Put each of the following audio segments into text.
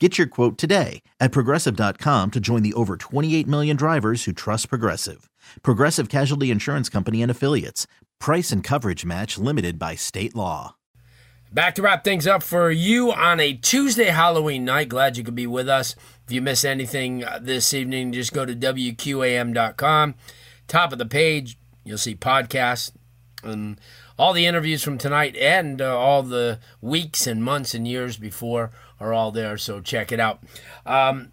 Get your quote today at progressive.com to join the over 28 million drivers who trust Progressive. Progressive Casualty Insurance Company and Affiliates. Price and coverage match limited by state law. Back to wrap things up for you on a Tuesday Halloween night. Glad you could be with us. If you miss anything uh, this evening, just go to WQAM.com. Top of the page, you'll see podcasts and all the interviews from tonight and uh, all the weeks and months and years before are all there, so check it out. Um,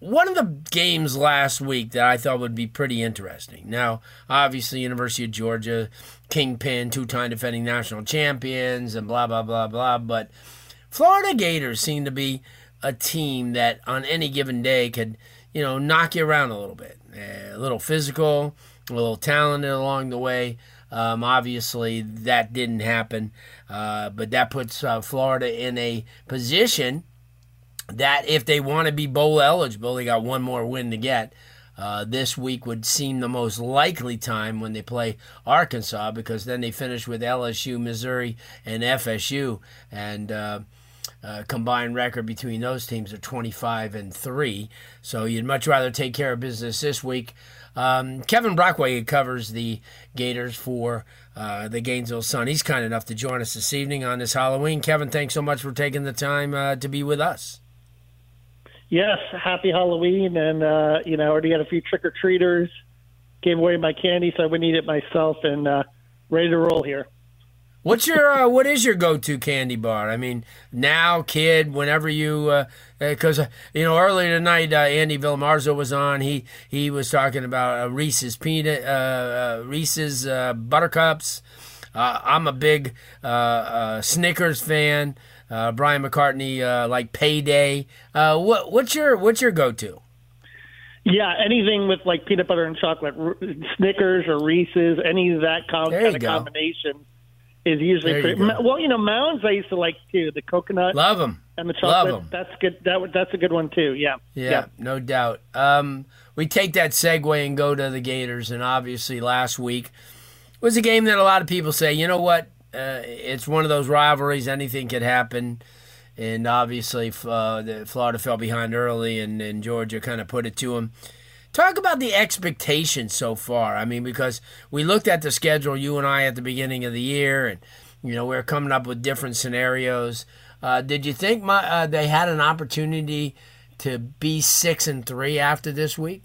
one of the games last week that I thought would be pretty interesting. Now, obviously, University of Georgia, Kingpin, two time defending national champions, and blah, blah, blah, blah. But Florida Gators seem to be a team that on any given day could, you know, knock you around a little bit. Uh, a little physical, a little talented along the way. Um, obviously, that didn't happen, uh, but that puts uh, Florida in a position that if they want to be bowl eligible, they got one more win to get. Uh, this week would seem the most likely time when they play Arkansas because then they finish with LSU, Missouri, and FSU, and uh, uh, combined record between those teams are 25 and three. So you'd much rather take care of business this week. Um, Kevin Brockway covers the Gators for uh, the Gainesville Sun. He's kind enough to join us this evening on this Halloween. Kevin, thanks so much for taking the time uh, to be with us. Yes, happy Halloween, and uh, you know, already had a few trick or treaters, gave away my candy, so I wouldn't eat it myself, and uh, ready to roll here. What's your uh, what is your go-to candy bar? I mean, now, kid, whenever you, because uh, uh, you know, earlier tonight, uh, Andy Villamarzo was on. He he was talking about uh, Reese's peanut, uh, Reese's buttercups. I'm a big Snickers fan. Brian McCartney like Payday. what what's your what's your go-to? Yeah, anything with like peanut butter and chocolate, Snickers or Reese's, any of that com- kind of go. combination is usually pretty. Well, you know, mounds I used to like too. The coconut, love them, and the chocolate. That's good. That that's a good one too. Yeah. Yeah, yeah. no doubt. Um, we take that segue and go to the Gators, and obviously last week was a game that a lot of people say, you know what, uh, it's one of those rivalries. Anything could happen. And obviously, uh, Florida fell behind early, and, and Georgia kind of put it to them. Talk about the expectations so far. I mean, because we looked at the schedule, you and I, at the beginning of the year, and you know we are coming up with different scenarios. Uh, did you think my, uh, they had an opportunity to be six and three after this week?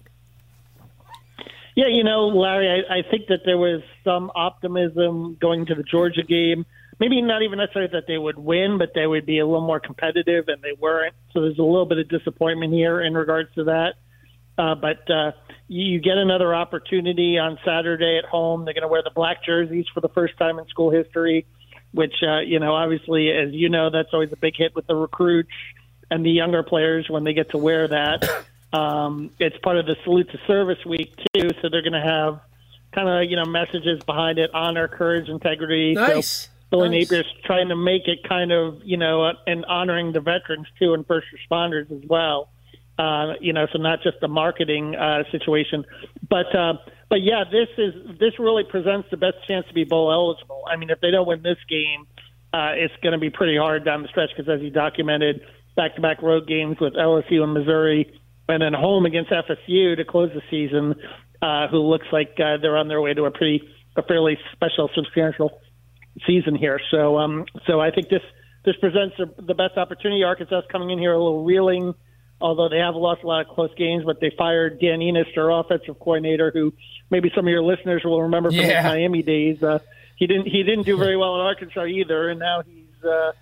Yeah, you know, Larry, I, I think that there was some optimism going to the Georgia game. Maybe not even necessarily that they would win, but they would be a little more competitive, and they weren't. So there's a little bit of disappointment here in regards to that. Uh, but uh, you get another opportunity on Saturday at home. They're going to wear the black jerseys for the first time in school history, which, uh, you know, obviously, as you know, that's always a big hit with the recruits and the younger players when they get to wear that. Um, it's part of the salute to service week, too. So they're going to have kind of, you know, messages behind it honor, courage, integrity. Nice. So, Billy nice. Napier's trying to make it kind of, you know, and honoring the veterans, too, and first responders as well. Uh, you know, so not just a marketing uh, situation, but uh, but yeah, this is this really presents the best chance to be bowl eligible. I mean, if they don't win this game, uh, it's going to be pretty hard down the stretch because, as you documented, back-to-back road games with LSU and Missouri, and then home against FSU to close the season, uh, who looks like uh, they're on their way to a pretty a fairly special, substantial season here. So, um, so I think this this presents the best opportunity. Arkansas coming in here a little reeling although they have lost a lot of close games, but they fired Dan Enos, their offensive coordinator, who maybe some of your listeners will remember from Yeah. his Miami days. Uh, he didn't he didn't do very well in Arkansas either, and now he's uh,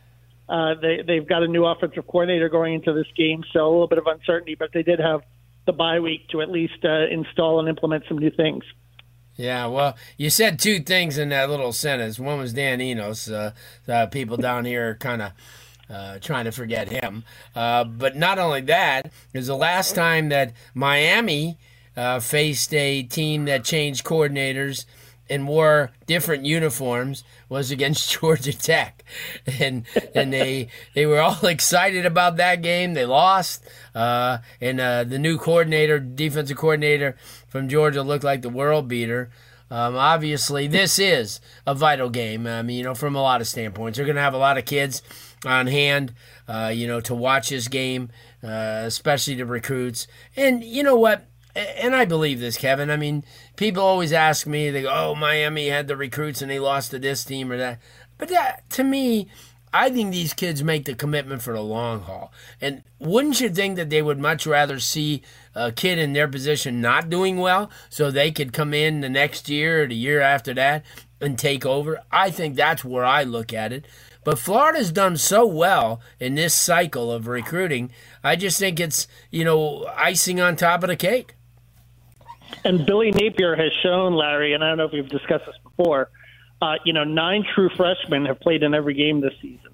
uh, they they've got a new offensive coordinator going into this game, so a little bit of uncertainty. But they did have the bye week to at least uh, install and implement some new things. Yeah, well, you said two things in that little sentence. One was Dan Enos. Uh, uh, people down here kind of uh, trying to forget him. Uh, but not only that, is the last time that Miami uh, faced a team that changed coordinators and wore different uniforms was against Georgia Tech, and and they they were all excited about that game. They lost, uh, and uh, the new coordinator, defensive coordinator from Georgia, looked like the world beater. Um, obviously, this is a vital game. I mean, you know, from a lot of standpoints, they're going to have a lot of kids on hand, uh, you know, to watch this game, uh, especially the recruits. And you know what? and I believe this, Kevin. I mean, people always ask me, they go, "Oh, Miami had the recruits and they lost to this team or that," but that to me, I think these kids make the commitment for the long haul. And wouldn't you think that they would much rather see a kid in their position not doing well, so they could come in the next year or the year after that and take over? I think that's where I look at it. But Florida's done so well in this cycle of recruiting. I just think it's, you know, icing on top of the cake. And Billy Napier has shown, Larry, and I don't know if we've discussed this before, uh, you know, nine true freshmen have played in every game this season,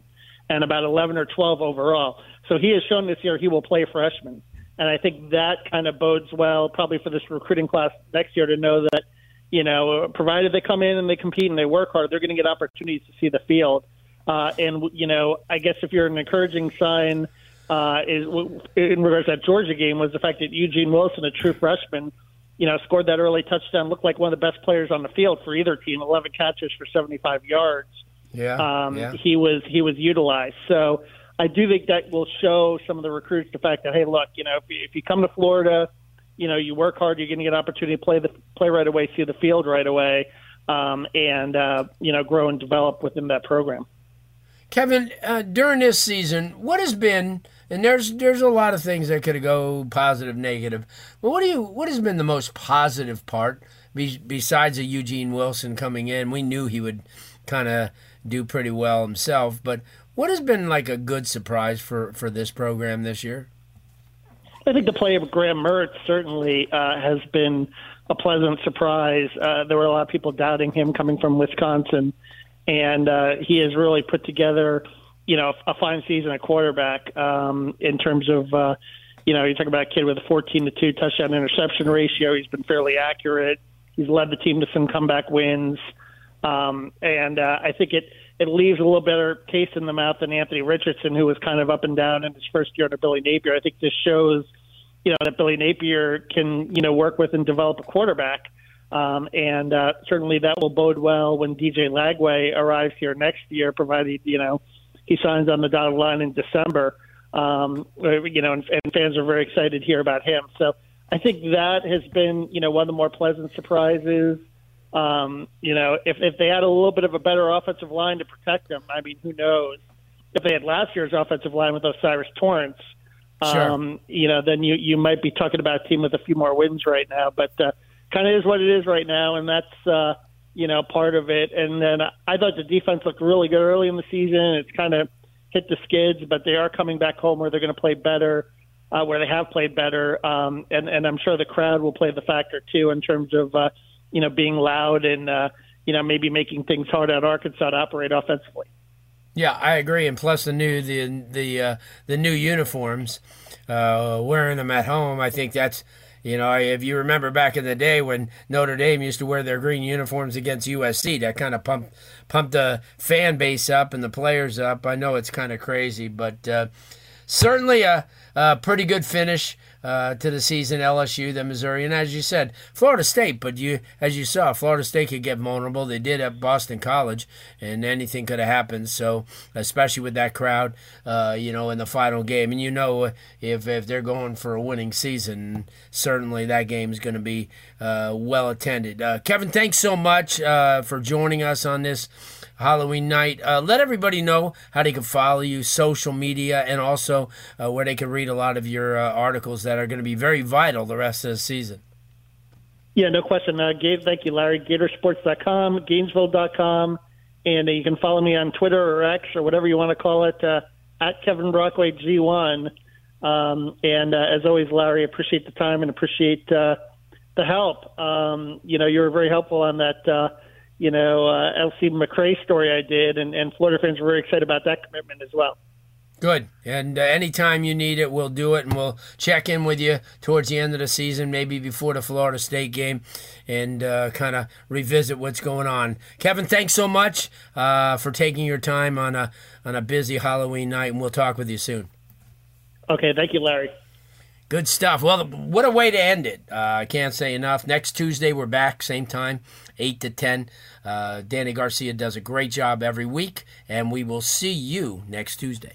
and about 11 or 12 overall. So he has shown this year he will play freshmen. And I think that kind of bodes well, probably for this recruiting class next year to know that, you know, provided they come in and they compete and they work hard, they're going to get opportunities to see the field. Uh, and, you know, I guess if you're an encouraging sign uh, is in regards to that Georgia game was the fact that Eugene Wilson, a true freshman, you know, scored that early touchdown, looked like one of the best players on the field for either team, 11 catches for 75 yards. Yeah, Um, yeah. He was he was utilized. So I do think that will show some of the recruits the fact that hey, look, you know, if you, if you come to Florida, you know, you work hard, you're going to get an opportunity to play the play right away, see the field right away, um, and uh, you know, grow and develop within that program. Kevin, uh, during this season, what has been and there's there's a lot of things that could go positive, negative. But what do you what has been the most positive part be, besides a Eugene Wilson coming in? We knew he would kind of do pretty well himself, but what has been like a good surprise for for this program this year? I think the play of Graham Mertz certainly uh, has been a pleasant surprise. Uh, there were a lot of people doubting him coming from Wisconsin, and uh, he has really put together, you know, a fine season at quarterback um, in terms of, uh, you know, you talk about a kid with a 14 to two touchdown interception ratio. He's been fairly accurate. He's led the team to some comeback wins, um, and uh, I think it it leaves a little better taste in the mouth than Anthony Richardson, who was kind of up and down in his first year under Billy Napier. I think this shows, you know, that Billy Napier can, you know, work with and develop a quarterback. Um, and uh, certainly that will bode well when DJ Lagway arrives here next year, provided, you know, he signs on the dotted line in December. Um, you know, and, and fans are very excited to hear about him. So I think that has been, you know, one of the more pleasant surprises. Um, you know, if if they had a little bit of a better offensive line to protect them, I mean, who knows? If they had last year's offensive line with O'Cyrus Torrence, Sure. um, you know, then you you might be talking about a team with a few more wins right now. But uh, kind of is what it is right now, and that's uh, you know part of it. And then I thought the defense looked really good early in the season. It's kind of hit the skids, but they are coming back home where they're going to play better, uh, where they have played better, um, and and I'm sure the crowd will play the factor too in terms of uh, you know being loud and uh, you know maybe making things hard at Arkansas to operate offensively. Yeah, I agree. And plus the new the the uh, the new uniforms, uh, wearing them at home, I think that's you know if you remember back in the day when Notre Dame used to wear their green uniforms against USC, that kind of pumped pumped the fan base up and the players up. I know it's kind of crazy, but uh, certainly a, a pretty good finish uh, to the season. LSU, the Missouri, and as you said, Florida State. But you, as you saw, Florida State could get vulnerable. They did at Boston College, and anything could have happened. So, especially with that crowd, uh, you know, in the final game, and you know, if if they're going for a winning season, certainly that game is going to be uh, well attended. Uh, Kevin, thanks so much uh, for joining us on this. Halloween night. Uh, let everybody know how they can follow you, social media, and also uh, where they can read read a lot of your uh, articles that are going to be very vital the rest of the season. Yeah, no question. Uh, Gabe, thank you, Larry. Gatorsports.com, Gainesville.com, and uh, you can follow me on Twitter or X or whatever you want to call it uh, at Kevin Brockway G1. Um, and uh, as always, Larry, appreciate the time and appreciate uh, the help. Um, you know, you were very helpful on that, uh, you know, uh, LJ McCray story I did, and, and Florida fans were very excited about that commitment as well. Good. And uh, anytime you need it, we'll do it, and we'll check in with you towards the end of the season, maybe before the Florida State game, and uh, kind of revisit what's going on. Kevin, thanks so much uh, for taking your time on a on a busy Halloween night, and we'll talk with you soon. Okay, thank you, Larry. Good stuff. Well, what a way to end it. Uh, I can't say enough. Next Tuesday, we're back, same time, 8 to 10. Uh, Danny Garcia does a great job every week, and we will see you next Tuesday.